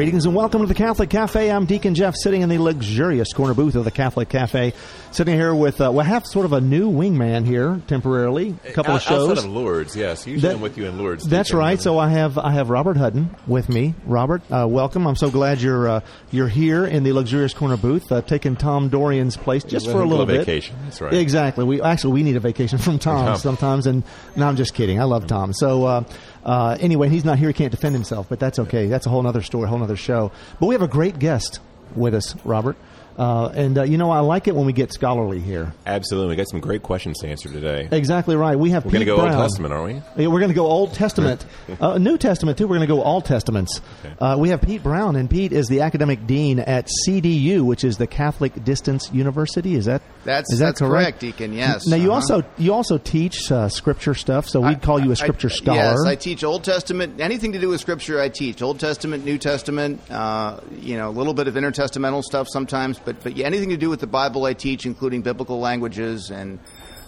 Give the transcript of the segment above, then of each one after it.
Greetings and welcome to the Catholic Cafe. I'm Deacon Jeff, sitting in the luxurious corner booth of the Catholic Cafe. Sitting here with, uh, we have sort of a new wingman here temporarily. A couple of shows. Outside of Lourdes, yes. Usually That- I'm with you in Lourdes. That's Deacon. right. So I have I have Robert Hudden with me. Robert, uh, welcome. I'm so glad you're uh, you're here in the luxurious corner booth, uh, taking Tom Dorian's place just Let for a little bit. vacation. That's right. Exactly. We actually we need a vacation from Tom, Tom. sometimes, and no, I'm just kidding. I love Tom. So uh, anyway, he's not here. He can't defend himself, but that's okay. That's a whole other story, a whole other show. But we have a great guest with us, Robert. Uh, and uh, you know, I like it when we get scholarly here. Absolutely. We got some great questions to answer today. Exactly right. We have We're going to go Brown. Old Testament, aren't we? Yeah, we're going to go Old Testament, uh, New Testament too. We're going to go all Testaments. Uh, we have Pete Brown, and Pete is the academic dean at CDU, which is the Catholic Distance University. Is that That's is that that's correct? Deacon. Yes. Now you Uh-huh. also you also teach uh, scripture stuff, so we'd call you a scripture I- scholar. Yes, I teach Old Testament. Anything to do with Scripture, I teach. Old Testament, New Testament. Uh, you know, a little bit of intertestamental stuff sometimes, but but yeah, anything to do with the Bible, I teach, including biblical languages and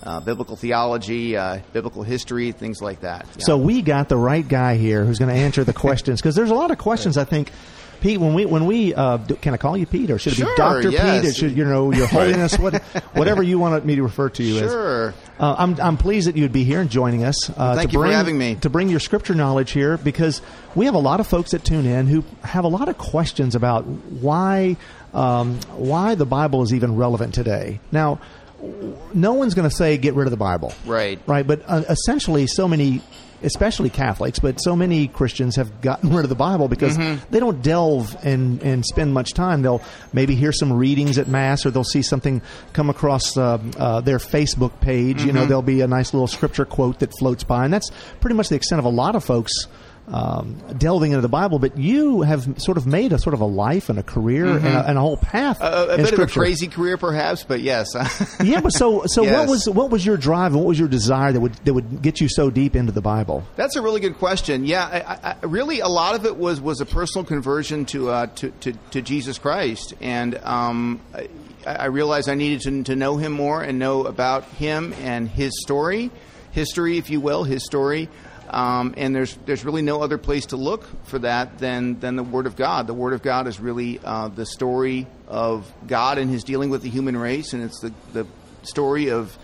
uh, biblical theology, uh, biblical history, things like that. Yeah. So we got the right guy here who's going to answer the questions because there's a lot of questions. I think, Pete, when we when we uh, do, can I call you Pete or should it be Doctor yes. Pete? Or should you know Your Holiness, what, whatever you want me to refer to you as? Sure. Uh, I'm I'm pleased that you'd be here and joining us. Uh, Thank to you for having me. To bring your scripture knowledge here because we have a lot of folks that tune in who have a lot of questions about why um, why the Bible is even relevant today. Now, no one's going to say get rid of the Bible, Right. Right, but uh, essentially, so many. Especially Catholics, but so many Christians have gotten rid of the Bible because Mm-hmm. they don't delve and, and spend much time. They'll maybe hear some readings at Mass, or they'll see something come across uh, uh, their Facebook page. You Mm-hmm. know, there'll be a nice little scripture quote that floats by, and that's pretty much the extent of a lot of folks um, delving into the Bible. But you have sort of made a sort of a life and a career and, a, and a whole path. Mm-hmm. a, bit of a crazy career, perhaps, but yes. yeah, but so so what was what was your drive and what was your desire that would that would get you so deep into the Bible? That's a really good question. Yeah, I, I, really, a lot of it was was a personal conversion to uh, to, to to Jesus Christ, and um, I, I realized I needed to, to know Him more and know about Him and His story, history, if you will, His story. Um, and there's there's really no other place to look for that than than the Word of God. The Word of God is really uh, the story of God and His dealing with the human race, and it's the the story of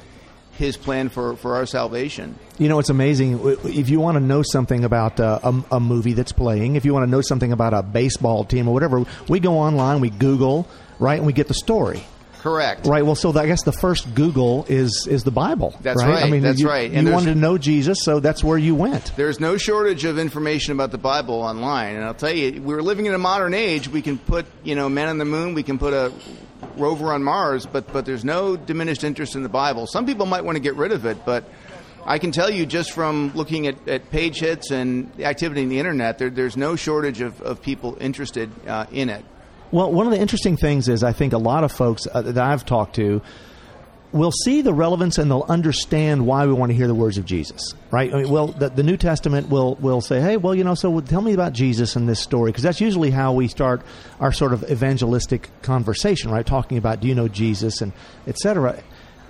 His plan for for our salvation. You know, it's amazing. If you want to know something about uh, a, a movie that's playing, if you want to know something about a baseball team or whatever, we go online, we Google, right, and we get the story. Correct. Right. Well, so I guess the first Google is is the Bible. That's right. I mean, that's you, right. And You wanted to know Jesus, so that's where you went. There's no shortage of information about the Bible online, and I'll tell you, we're living in a modern age. We can put, you know, man on the moon. We can put a rover on Mars, but but there's no diminished interest in the Bible. Some people might want to get rid of it, but I can tell you just from looking at, at page hits and the activity in the internet, there, there's no shortage of, of people interested uh, in it. Well, one of the interesting things is I think a lot of folks uh, that I've talked to will see the relevance and they'll understand why we want to hear the words of Jesus, right? I mean, well, the, the New Testament will will say, "Hey, well, you know, so tell me about Jesus in this story," because that's usually how we start our sort of evangelistic conversation, right? Talking about, do you know Jesus and etc.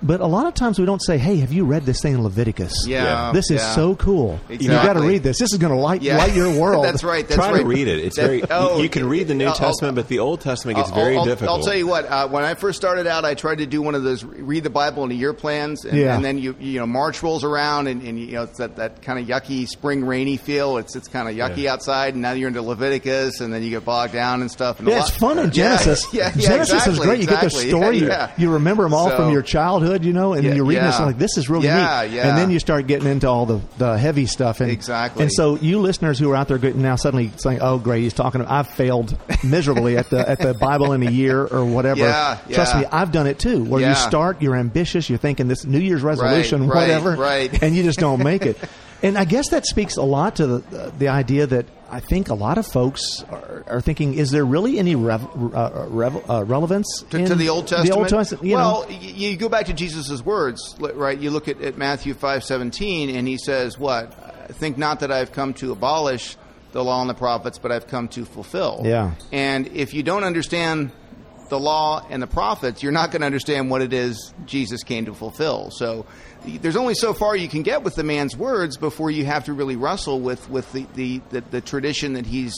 But a lot of times we don't say, "Hey, have you read this thing in Leviticus? Yeah, Yeah. this is yeah. so cool. You got to read this. This is going to light Yeah. light your world." that's right. That's Try right. to read it. It's That- very. oh, you can read the New I'll- Testament, but the Old Testament gets I'll- very I'll, difficult. I'll tell you what. Uh, when I first started out, I tried to do one of those read the Bible in a year plans, and, Yeah. and then you you know March rolls around, and, and you know it's that, that kind of yucky spring rainy feel. It's it's kind of yucky Yeah. outside, and now you're into Leviticus, and then you get bogged down and stuff. And a Yeah, lot- it's fun in Genesis. Yeah, yeah, Genesis exactly, is great. You get the story. Yeah, you- You remember them all So- from your childhood, you know, and Yeah, you're reading this yeah. and like, this is really Yeah, neat. yeah. And then you start getting into all the, the heavy stuff. And, Exactly. And so you listeners who are out there getting now suddenly saying, oh, great, he's talking, About, I've failed miserably at the at the Bible in a year or whatever. Yeah, Trust me, I've done it too, where you start, you're ambitious, you're thinking this New Year's resolution, right, whatever, right. and you just don't make it. And I guess that speaks a lot to the, the idea that I think a lot of folks are, are thinking, is there really any rev, uh, rev, uh, relevance to, to, the Old Testament? The Old Testament you well, you go back to Jesus' words, right? You look at, at Matthew five seventeen, and he says, "What? Think not that I've come to abolish the law and the prophets, but I've come to fulfill." Yeah. And if you don't understand the law and the prophets, you're not going to understand what it is Jesus came to fulfill. So there's only so far you can get with the man's words before you have to really wrestle with, with the, the, the, the tradition that he's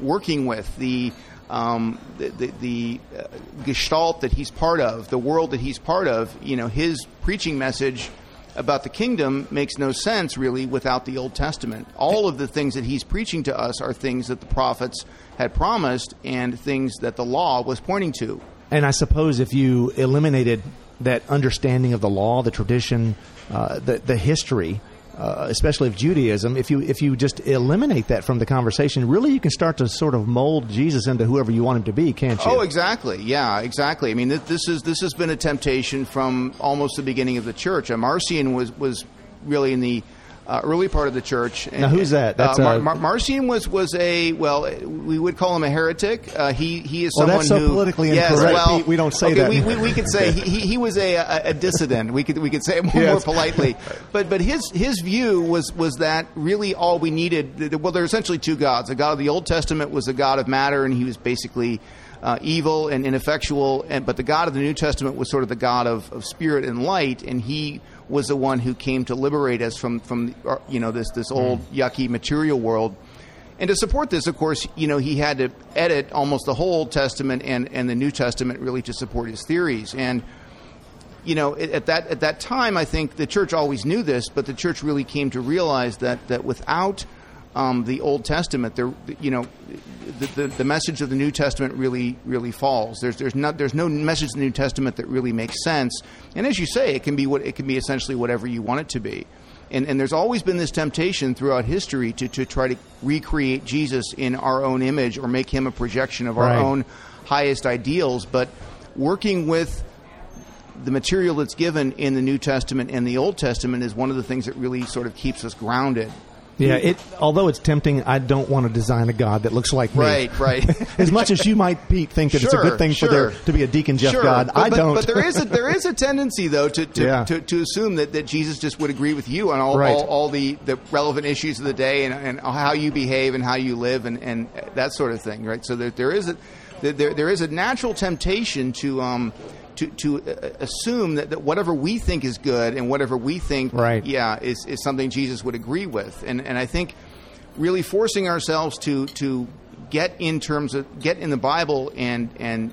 working with, the, um, the, the, the uh, gestalt that he's part of, the world that he's part of. You know, his preaching message about the kingdom makes no sense really without the Old Testament. All of the things that he's preaching to us are things that the prophets had promised and things that the law was pointing to. And I suppose if you eliminated that understanding of the law, the tradition, uh, the the history, uh, especially of Judaism, if you if you just eliminate that from the conversation, really you can start to sort of mold Jesus into whoever you want him to be, can't you? Oh, exactly. Yeah, exactly. I mean, this is this has been a temptation from almost the beginning of the church. Marcion was was really in the uh, early part of the church. And, now, who's that? That's uh, Mar- Mar- Marcion was was a well, we would call him a heretic. Uh, he he is someone well, that's so who politically yes, incorrect. Well, we don't say okay, that. We, we, we, could say he, he was a, a, a, dissident. We could we could say it more, yes. more politely. But but his his view was was that really all we needed. Well, there are essentially two gods. The God of the Old Testament was a God of matter, and he was basically. Uh, evil and ineffectual, and but the God of the New Testament was sort of the God of, of spirit and light, and he was the one who came to liberate us from from uh, you know this this old mm. yucky material world. And to support this, of course, you know he had to edit almost the whole Old Testament and, and the New Testament really to support his theories. And you know at that at that time, I think the church always knew this, but the church really came to realize that that without um, the Old Testament, there, you know, the, the, the, message of the New Testament really, really falls. There's, there's not, there's no message in the New Testament that really makes sense. And as you say, it can be what, it can be essentially whatever you want it to be. And, and there's always been this temptation throughout history to, to try to recreate Jesus in our own image or make him a projection of our right. own highest ideals. But working with the material that's given in the New Testament and the Old Testament is one of the things that really sort of keeps us grounded. Yeah, it. Although it's tempting, I don't want to design a God that looks like me. Right, right. as much as you might Pete, think that sure, it's a good thing sure. for there to be a Deacon Jeff sure. God, but, I but, don't. But there is a there is a tendency though to to, yeah. to, to, assume that, that Jesus just would agree with you on all right. all, all, the, the relevant issues of the day and, and how you behave and how you live and, and that sort of thing, right? So there, there is a there, there is a natural temptation to um, to, to uh, assume that, that whatever we think is good and whatever we think, right. yeah, is, is something Jesus would agree with. And and I think really forcing ourselves to to get in terms of get in the Bible and and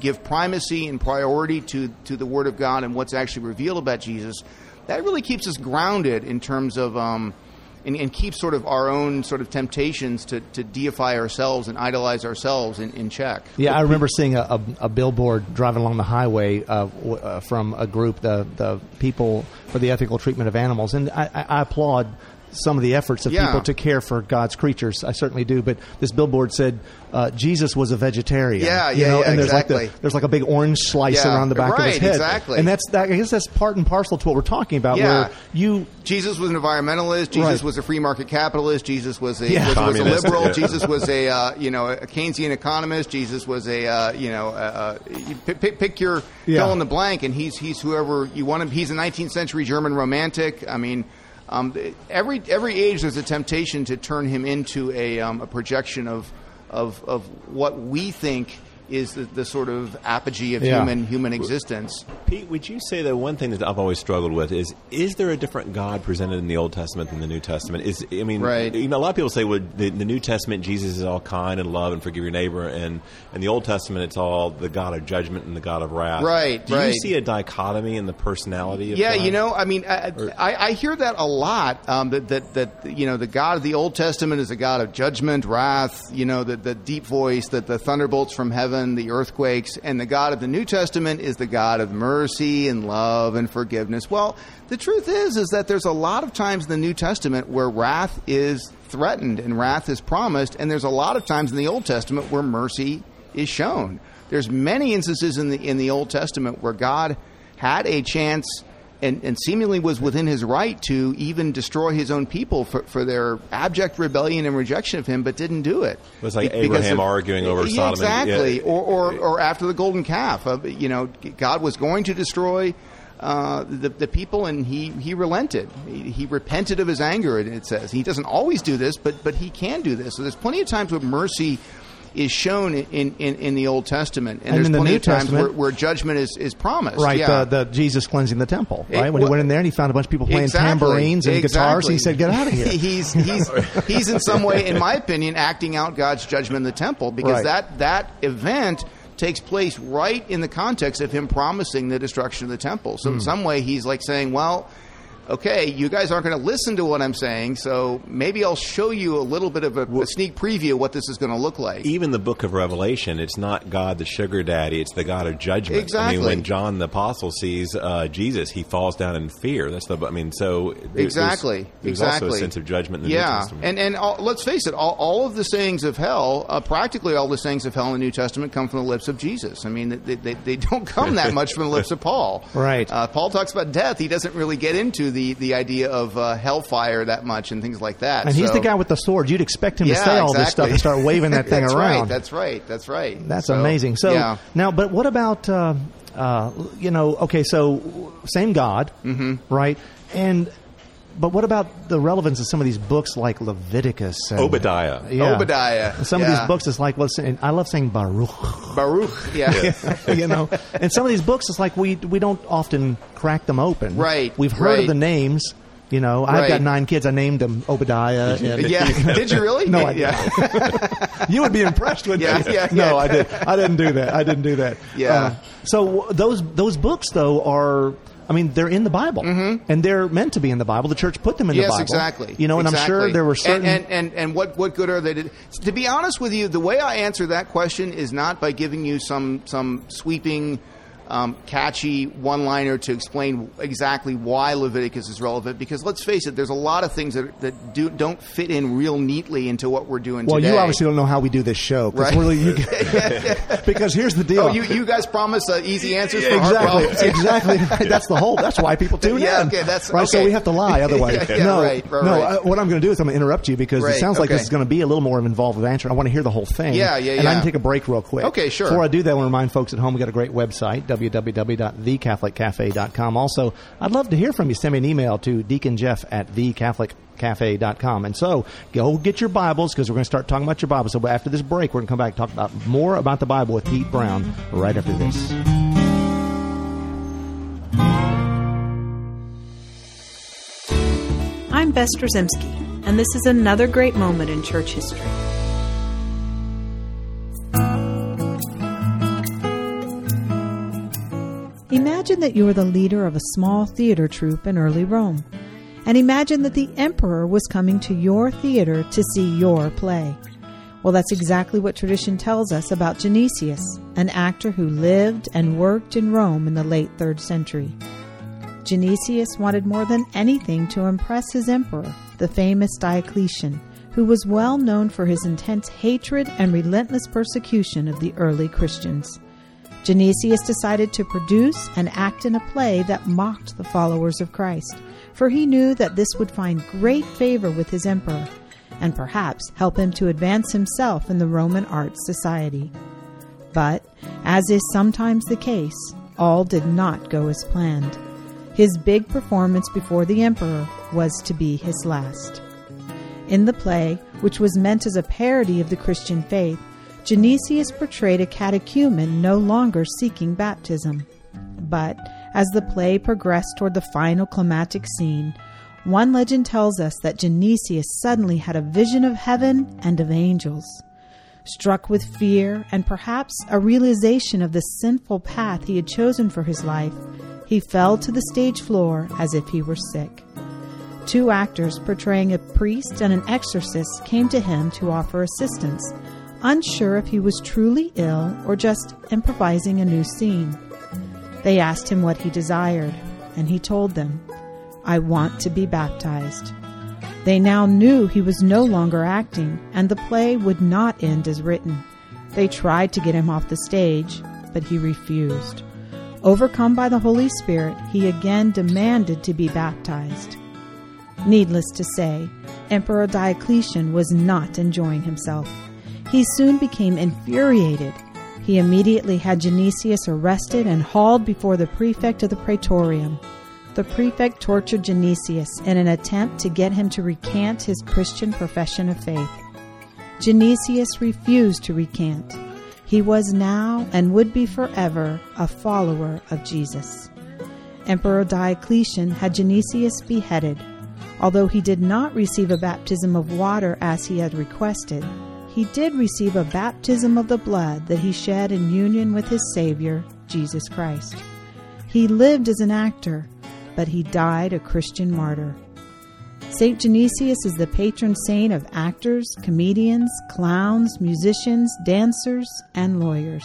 give primacy and priority to to the Word of God and what's actually revealed about Jesus. That really keeps us grounded in terms of. Um, and, and keep sort of our own sort of temptations to, to deify ourselves and idolize ourselves in, in check. Yeah, I remember seeing a, a, a billboard driving along the highway uh, w- uh, from a group, the the people for the ethical treatment of animals, and I, I applaud some of the efforts of Yeah. people to care for God's creatures. I certainly do. But this billboard said uh, Jesus was a vegetarian. Yeah, you yeah, know, yeah, and there's exactly. like the, there's like a big orange slice Yeah, around the back of his head. exactly. And that's that, I guess that's part and parcel to what we're talking about. Yeah. Where you Jesus was an environmentalist. Jesus Right. was a free market capitalist. Jesus was a Yeah. was, was a liberal. yeah. Jesus was a uh, you know a Keynesian economist. Jesus was a uh, you know uh, uh, pick, pick, pick your Yeah. fill in the blank, and he's he's whoever you want him. He's a 19th century German romantic. I mean. Um, every every age there's a temptation to turn him into a, um, a projection of, of of what we think is the, the sort of apogee of Yeah. human human existence. Pete, would you say that one thing that I've always struggled with is is there a different God presented in the Old Testament than the New Testament? Is I mean, Right. you know, a lot of people say, well, the, the New Testament, Jesus is all kind and love and forgive your neighbor, and in the Old Testament, it's all the God of judgment and the God of wrath. Right, Do right. you see a dichotomy in the personality of Yeah, God? you know, I mean, I, I, I hear that a lot. Um, that, that that you know, the God of the Old Testament is a God of judgment, wrath. You know, the the deep voice, that the thunderbolts from heaven, the earthquakes, and the God of the New Testament is the God of mercy and love and forgiveness. Well, the truth is, is that there's a lot of times in the New Testament where wrath is threatened and wrath is promised, and there's a lot of times in the Old Testament where mercy is shown. There's many instances in the in the Old Testament where God had a chance and, and seemingly was within his right to even destroy his own people for, for their abject rebellion and rejection of him, but didn't do it. It was like Be- Abraham arguing over yeah, Sodom and- Exactly, yeah. or, or or after the golden calf. You know, God was going to destroy. Uh, the, the people and he, he relented. He, he repented of his anger. It, it says he doesn't always do this, but but he can do this. So there's plenty of times where mercy is shown in, in, in the Old Testament, and, And there's in the plenty New of times Testament- where, where judgment is, is promised. Right, yeah. the, the Jesus cleansing the temple, It- right? when he went in there and he found a bunch of people playing Exactly. tambourines and guitars, and he said, "Get out of here." he's he's he's in some way, in my opinion, acting out God's judgment in the temple because Right. that that event takes place right in the context of him promising the destruction of the temple. So in Hmm. some way, he's like saying, "Well." Okay, you guys aren't going to listen to what I'm saying, so maybe I'll show you a little bit of a, a sneak preview of what this is going to look like. even the book of Revelation, it's not God the sugar daddy; it's the God of judgment. Exactly. I mean, when John the apostle sees uh, Jesus, he falls down in fear. That's the. I mean, so there- Exactly. There's, exactly. also a sense of judgment in the New yeah. Testament. and and all, let's face it, all, all of the sayings of hell, uh, practically all the sayings of hell in the New Testament, come from the lips of Jesus. I mean, they, they, they don't come that much from the lips of Paul. Right. Uh, Paul talks about death. He doesn't really get into the the idea of uh, hellfire that much and things like that. and he's the guy with the sword. You'd expect him yeah, to say all this stuff and start waving that thing that's around. Right, that's right. That's right. That's So, amazing. So yeah. now, but what about uh, uh, you know? Okay, so same God, mm-hmm. right? And but what about the relevance of some of these books like Leviticus, and, Obadiah. Yeah. Obadiah, Some of these books is like what's and I love saying Baruch. Baruch. Yeah. you know, and some of these books it's like we we don't often crack them open. Right, We've heard of the names. You know, I've got nine kids. I named them Obadiah. And yeah. Did you really? No, I yeah. you would be impressed with Yeah, that. yeah, no, yeah. I did. I didn't do that. I didn't do that. Yeah. Uh, so w- those those books though are. I mean, they're in the Bible, and they're meant to be in the Bible. The church put them in Mm-hmm. yes, the Bible. exactly. You know, and I'm sure there were certain. And, and, and, and what, what good are they? To, to be honest with you, the way I answer that question is not by giving you some some sweeping, um, catchy one-liner to explain exactly why Leviticus is relevant. Because let's face it, there's a lot of things that that do, don't fit in real neatly into what we're doing well, today. you obviously don't know how we do this show 'cause Right. really you, because here's the deal. Oh, you, you guys promise uh, easy answers for hard exactly, problems. exactly. That's the whole. That's why people tune Yeah, in. okay, that's- right. So we have to lie otherwise. Yeah, yeah, no, right, right, no. right. Uh, what I'm going to do is I'm going to interrupt you because it sounds like okay. this is going to be a little more of an involved with answering. I want to hear the whole thing. Yeah, yeah, And I can take a break real quick. Okay, sure. Before I do that, I want to remind folks at home we got a great website www.thecatholiccafe.com. Also, I'd love to hear from you. Send me an email to deaconjeff at thecatholiccafe.com. And so go get your Bibles because we're going to start talking about your Bible. So after this break, we're going to come back and talk about more about the Bible with Pete Brown right after this. I'm Bess Drzymski, and this is another great moment in church history. Imagine that you are the leader of a small theater troupe in early Rome. And imagine that the emperor was coming to your theater to see your play. Well, that's exactly what tradition tells us about Genesius, an actor who lived and worked in Rome in the late 3rd century. Genesius wanted more than anything to impress his emperor, the famous Diocletian, who was well known for his intense hatred and relentless persecution of the early Christians. Genesius decided to produce and act in a play that mocked the followers of Christ, for he knew that this would find great favor with his emperor, and perhaps help him to advance himself in the Roman arts society. But, as is sometimes the case, all did not go as planned. His big performance before the emperor was to be his last. In the play, which was meant as a parody of the Christian faith, Genesius portrayed a catechumen no longer seeking baptism. But as the play progressed toward the final climactic scene, one legend tells us that Genesius suddenly had a vision of heaven and of angels. Struck with fear and perhaps a realization of the sinful path he had chosen for his life, he fell to the stage floor as if he were sick. Two actors portraying a priest and an exorcist came to him to offer assistance, unsure if he was truly ill or just improvising a new scene. They asked him what he desired, and he told them, I want to be baptized. They now knew he was no longer acting, and the play would not end as written. They tried to get him off the stage, but he refused. Overcome by the Holy Spirit, he again demanded to be baptized. Needless to say, Emperor Diocletian was not enjoying himself. He soon became infuriated. He immediately had Genesius arrested and hauled before the prefect of the praetorium. The prefect tortured Genesius in an attempt to get him to recant his Christian profession of faith. Genesius refused to recant. He was now and would be forever a follower of Jesus. Emperor Diocletian had Genesius beheaded. Although he did not receive a baptism of water as he had requested, he did receive a baptism of the blood that he shed in union with his Savior, Jesus Christ. He lived as an actor, but he died a Christian martyr. St. Genesius is the patron saint of actors, comedians, clowns, musicians, dancers, and lawyers.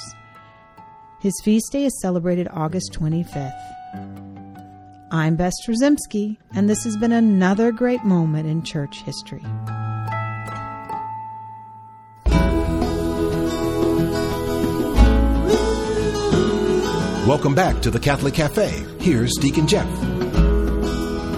His feast day is celebrated August 25th. I'm Bess Drzymski, and this has been another great moment in church history. Welcome back to the Catholic Cafe. Here's Deacon Jeff.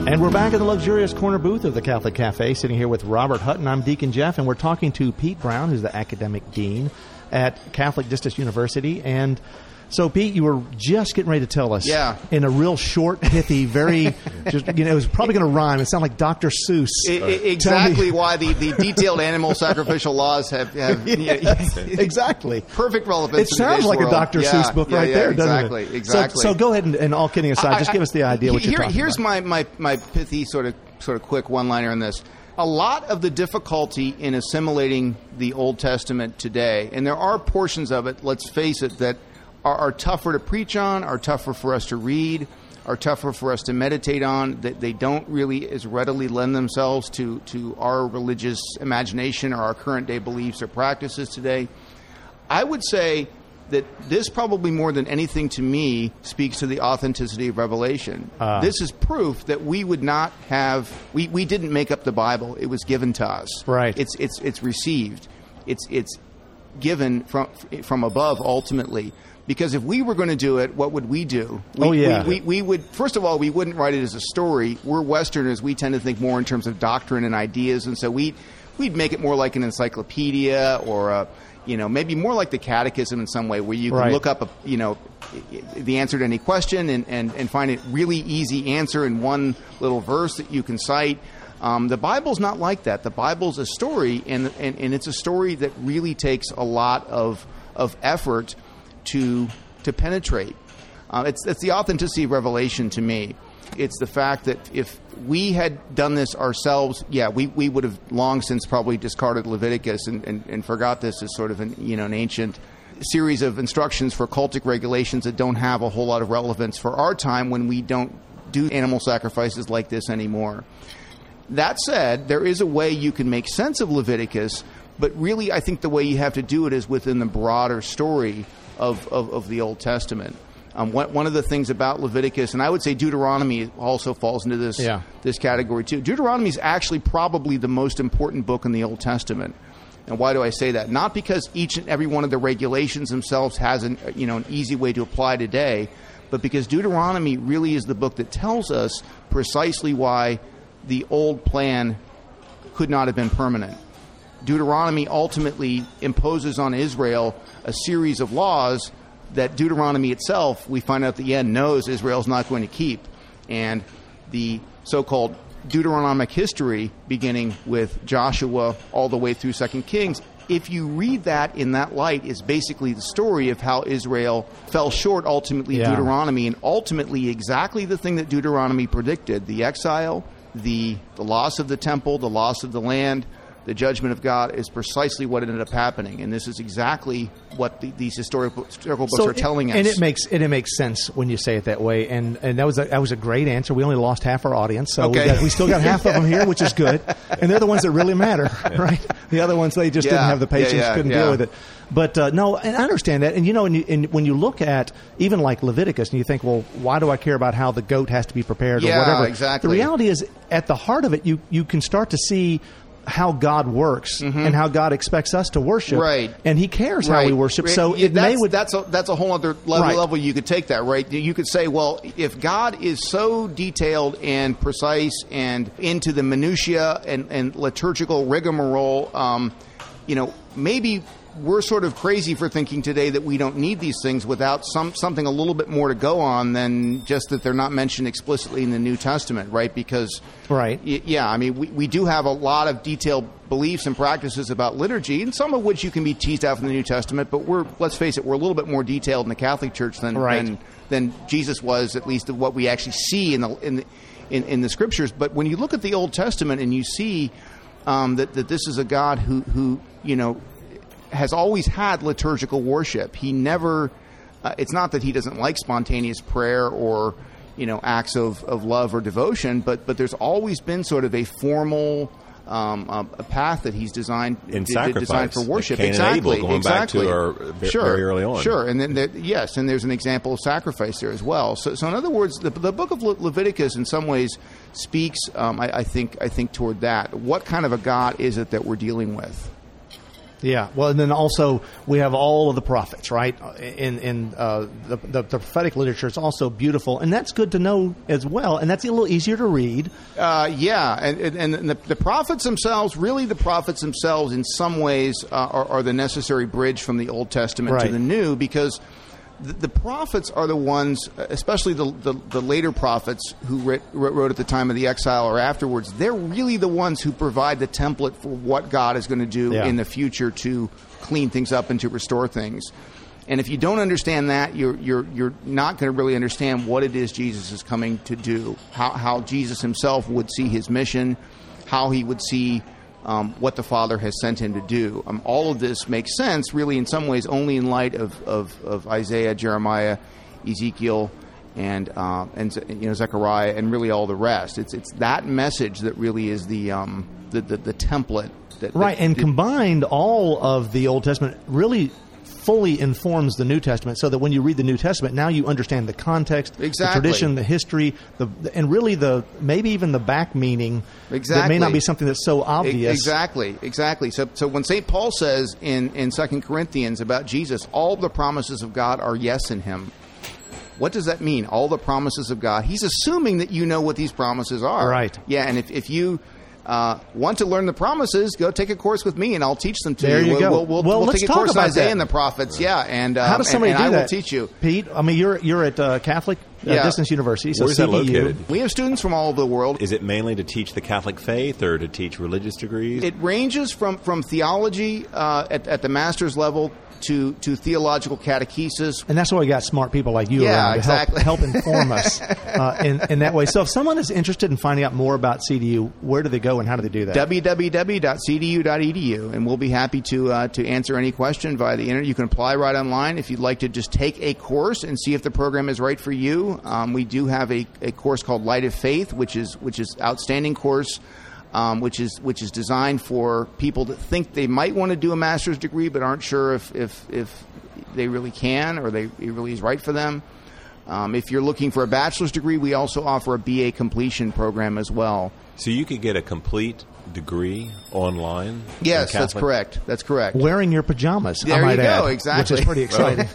And we're back in the luxurious corner booth of the Catholic Cafe, sitting here with Robert Hutton. I'm Deacon Jeff, and we're talking to Pete Brown, who's the academic dean at Catholic Distance University. And so, Pete, you were just getting ready to tell us, Yeah. in a real short, pithy, very, just you know, it was probably going to rhyme. It sounded like Dr. Seuss. I- I- Tell me- exactly why the, the detailed animal sacrificial laws have, have Yes, exactly. perfect relevance. It sounds like world. a Dr. Yeah, Seuss book yeah, right yeah, there, doesn't exactly, it? Exactly. So, so go ahead and, and all kidding aside, just I- give us the idea what you're here- talking Here's about. my, my, my pithy sort of sort of quick one liner on this. A lot of the difficulty in assimilating the Old Testament today, and there are portions of it, let's face it, that are, are tougher to preach on, are tougher for us to read, are tougher for us to meditate on, that they don't really as readily lend themselves to, to our religious imagination or our current day beliefs or practices today. I would say that this probably more than anything to me speaks to the authenticity of revelation. Ah. this is proof that we would not have we, we didn't make up the Bible. It was given to us. Right. It's it's it's received. It's it's given from from above ultimately. Because if we were going to do it, what would we do? We, Oh, yeah. we, we, we would first of all we wouldn't write it as a story. We're Westerners. We tend to think more in terms of doctrine and ideas, and so we we'd make it more like an encyclopedia or a you know maybe more like the catechism in some way, where you can Right. look up a you know the answer to any question and, and, and find a really easy answer in one little verse that you can cite. Um, the Bible's not like that. The Bible's a story, and, and, and it's a story that really takes a lot of, of effort to, to penetrate. Uh, it's, it's the authenticity of revelation to me. It's the fact that if we had done this ourselves, yeah, we, we would have long since probably discarded Leviticus and, and, and forgot this as sort of an, you know, an ancient series of instructions for cultic regulations that don't have a whole lot of relevance for our time when we don't do animal sacrifices like this anymore. That said, there is a way you can make sense of Leviticus, but really, I think the way you have to do it is within the broader story of, of, of the Old Testament. Um, one, one of the things about Leviticus, and I would say Deuteronomy also falls into this Yeah. this category too. Deuteronomy is actually probably the most important book in the Old Testament. And why do I say that? Not because each and every one of the regulations themselves has an you know an easy way to apply today, but because Deuteronomy really is the book that tells us precisely why the old plan could not have been permanent. Deuteronomy ultimately imposes on Israel a series of laws that Deuteronomy itself, we find out at the end, knows Israel's not going to keep. And the so called Deuteronomic history, beginning with Joshua all the way through Second Kings, if you read that in that light, is basically the story of how Israel fell short ultimately Yeah. Deuteronomy, and ultimately exactly the thing that Deuteronomy predicted the exile, the, the loss of the temple, the loss of the land, the judgment of God is precisely what ended up happening. And this is exactly what the, these historical, historical books are it- telling us. and it makes and it makes sense when you say it that way. And and that was a, that was a great answer. We only lost half our audience, so we, got, we still got half of them here, which is good. And they're the ones that really matter, right? The other ones they just didn't have the patience, Yeah, yeah, couldn't yeah. deal with it. But uh, no, and I understand that. And you know, and, you, and when you look at even like Leviticus, and you think, well, why do I care about how the goat has to be prepared or whatever? exactly. The reality is, at the heart of it, you you can start to see how God works and how God expects us to worship. Mm-hmm. Right. And He cares how we worship. So Yeah, it may that's, would that's a that's a whole other level, Right. level you could take that right. You could say, well, if God is so detailed and precise and into the minutia and, and liturgical rigmarole, um, you know, maybe we're sort of crazy for thinking today that we don't need these things without some something a little bit more to go on than just that they're not mentioned explicitly in the New Testament, right? Because Right. Y- yeah, I mean, we, we do have a lot of detailed beliefs and practices about liturgy, and some of which you can be teased out from the New Testament. But we're let's face it, we're a little bit more detailed in the Catholic Church than Right. than, than Jesus was, at least of what we actually see in the in the, in, in the Scriptures. But when you look at the Old Testament and you see um, that that this is a God who who you know has always had liturgical worship. He never. Uh, it's not that he doesn't like spontaneous prayer or you know acts of, of love or devotion, but but there's always been sort of a formal. Um, um, a path that he's designed In d- d- designed for worship. like exactly, Abel, going back to exactly. our ve- sure, very early on. Sure, and then yes, and there's an example of sacrifice there as well. So, so in other words, the, the book of Le- Leviticus, in some ways, speaks. Um, I, I think I think toward that. What kind of a God is it that we're dealing with? Yeah, well, and then also we have all of the prophets, right? In in uh, the, the the prophetic literature, it's also beautiful, and that's good to know as well. And that's a little easier to read. Uh, yeah, and, and, and the, the prophets themselves, really, the prophets themselves, in some ways, uh, are, are the necessary bridge from the Old Testament to the New, because the, the prophets are the ones, especially the, the, the later prophets who writ, wrote, wrote at the time of the exile or afterwards. They're really the ones who provide the template for what God is going to do Yeah. in the future to clean things up and to restore things. And if you don't understand that, you're you're you're not going to really understand what it is Jesus is coming to do. How how Jesus himself would see his mission, how he would see um, what the Father has sent him to do. Um, all of this makes sense, really, in some ways, only in light of of, of Isaiah, Jeremiah, Ezekiel, and uh, and you know Zechariah, and really all the rest. It's it's that message that really is the um, the, the the template. That, Right, that- and that- combined, all of the Old Testament really fully informs the New Testament, so that when you read the New Testament, now you understand the context, the tradition, the history, the and really the maybe even the back meaning exactly. that may not be something that's so obvious. Exactly, exactly. So, so when St. Paul says in, in 2 Corinthians about Jesus, all the promises of God are yes in him. What does that mean? All the promises of God. He's assuming that you know what these promises are. Right. Yeah, and if, if you uh, want to learn the promises, go take a course with me, and I'll teach them to There you We'll, go. We'll, we'll, Well, we'll let's take a talk course on about Isaiah that. and the prophets. Yeah, and um, How does somebody and, and do I that? will teach you. Pete. I mean, you're you're at uh, Catholic uh, Yeah. Distance University, so Where's that located? We have students from all over the world. Is it mainly to teach the Catholic faith or to teach religious degrees? It ranges from from theology uh, at, at the master's level to to theological catechesis. And that's why we got smart people like you Yeah, around to exactly. help, help inform us uh, in, in that way. So, if someone is interested in finding out more about CDU, where do they go and how do they do that? www.cdu.edu, and we'll be happy to uh, to answer any question via the internet. You can apply right online if you'd like to just take a course and see if the program is right for you. Um, we do have a, a course called Light of Faith, which is which is outstanding course. Um, which is which is designed for people that think they might want to do a master's degree but aren't sure if if, if they really can or they it really is right for them. Um, if you're looking for a bachelor's degree, we also offer a BA completion program as well. so you could get a complete degree online? Yes, that's correct. That's correct. Wearing your pajamas, There I you go, add, exactly. which is pretty exciting.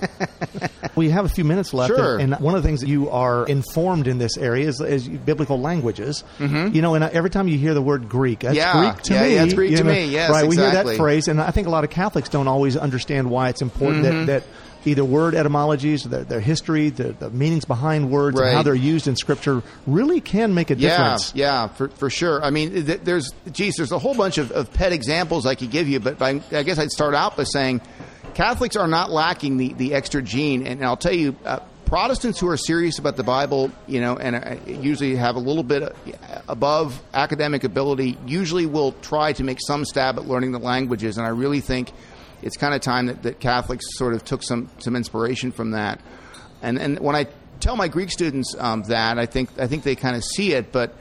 we have a few minutes left, Sure. and, and one of the things that you are informed in this area is, is biblical languages. You know, and every time you hear the word Greek, that's Mm-hmm. Yeah. Greek to Yeah, me. yeah, it's Greek to know, me. Yes, right. We hear that phrase, and I think a lot of Catholics don't always understand why it's important Mm-hmm. that, that either word etymologies, their, their history, the, the meanings behind words, and how they're used in Scripture really can make a difference. yeah, yeah for, for sure. I mean, th- there's, geez, there's a whole bunch of, of pet examples I could give you, but I, I guess I'd start out by saying Catholics are not lacking the, the extra gene, and I'll tell you, uh, Protestants who are serious about the Bible, you know, and uh, usually have a little bit uh, above academic ability, usually will try to make some stab at learning the languages, and I really think it's kind of time that, that Catholics sort of took some some inspiration from that. And and when I tell my Greek students um, that, I think I think they kind of see it, but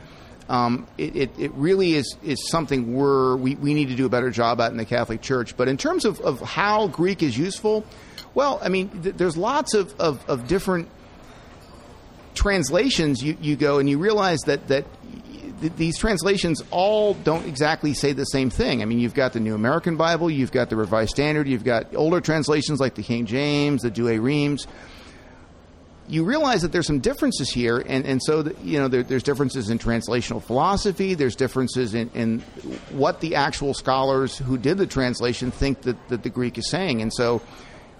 um, it, it, it really is is something we're we, we need to do a better job at in the Catholic Church. But in terms of, of how Greek is useful, well, I mean, th- there's lots of, of, of different translations you, you go and you realize that that th- these translations all don't exactly say the same thing. I mean, you've got the New American Bible, you've got the Revised Standard, you've got older translations like the King James, the Douay Rheims. You realize that there's some differences here, and, and so that, you know there, there's differences in translational philosophy. There's differences in, in what the actual scholars who did the translation think that, that the Greek is saying, and so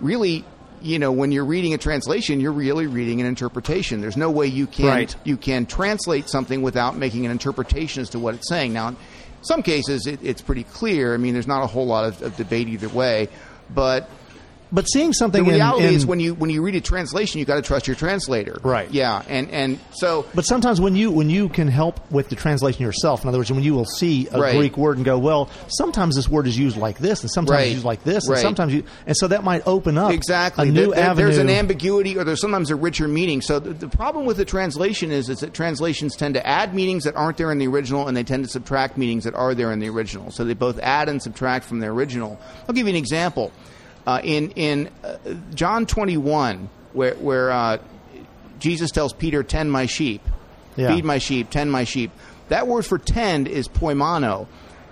really you know, when you're reading a translation, you're really reading an interpretation. There's no way you can Right. you can translate something without making an interpretation as to what it's saying. Now, in some cases, it, it's pretty clear. I mean, there's not a whole lot of, of debate either way, but But seeing the something in, reality in- is when you when you read a translation, you got to trust your translator. Right. Yeah, and and so But sometimes when you when you can help with the translation yourself, in other words, when you will see a Right. Greek word and go, well, sometimes this word is used like this, and sometimes Right. it's used like this, and Right. sometimes you, and so that might open up exactly a new There- there- avenue. There's an ambiguity, or there's sometimes a richer meaning. So the, the problem with the translation is, is that translations tend to add meanings that aren't there in the original, and they tend to subtract meanings that are there in the original. So they both add and subtract from the original. I'll give you an example. Uh, in in uh, John 21, where where uh, Jesus tells Peter, "Tend my sheep, Yeah. feed my sheep, tend my sheep." That word for tend is poimaino.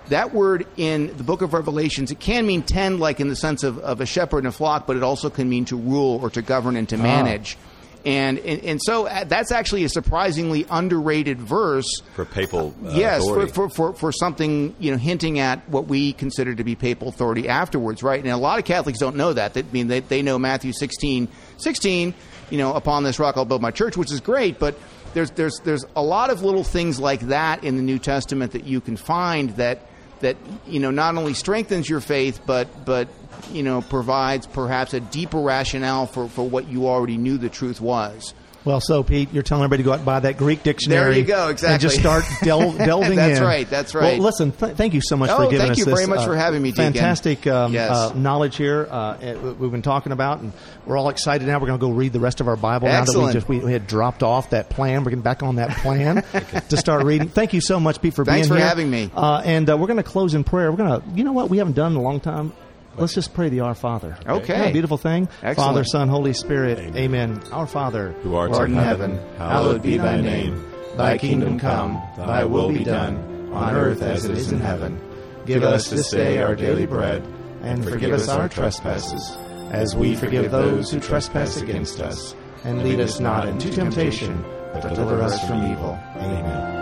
That word in the book of Revelations, it can mean tend, like in the sense of, of a shepherd and a flock, but it also can mean to rule or to govern and to manage. And, and and so uh, that's actually a surprisingly underrated verse for papal uh, yes, for, for, for, for something you know hinting at what we consider to be papal authority afterwards, right? And a lot of Catholics don't know that. They, I mean, they, they know Matthew 16, 16, you know, upon this rock I'll build my church, which is great, but there's there's there's a lot of little things like that in the New Testament that you can find that that you know not only strengthens your faith, but but you know provides perhaps a deeper rationale for, for what you already knew the truth was. Well, so Pete, you're telling everybody to go out and buy that Greek dictionary. There you go, exactly. And just start del- delving That's in. right, that's right. Well, listen, th- thank you so much Oh, for giving us this. thank you very much uh, for having me, Deacon. Fantastic um, Yes. uh, knowledge here. Uh, we've been talking about, and we're all excited now. We're going to go read the rest of our Bible now that Excellent. we just we, we had dropped off that plan. We're getting back on that plan to start reading. Thank you so much, Pete, for Thanks being for here. having me. Uh, and uh, we're going to close in prayer. We're going to, you know what, we haven't done in a long time. Let's just pray the Our Father. Okay. Isn't that a beautiful thing. Excellent. Father, Son, Holy Spirit. Amen. Our Father, Who art art in heaven, hallowed be thy name. Thy kingdom come, thy will be done, on earth as it is in heaven. Give us this day our daily bread, and forgive us our trespasses, as we forgive those who trespass against us. And lead us not into temptation, but deliver us from evil. Amen.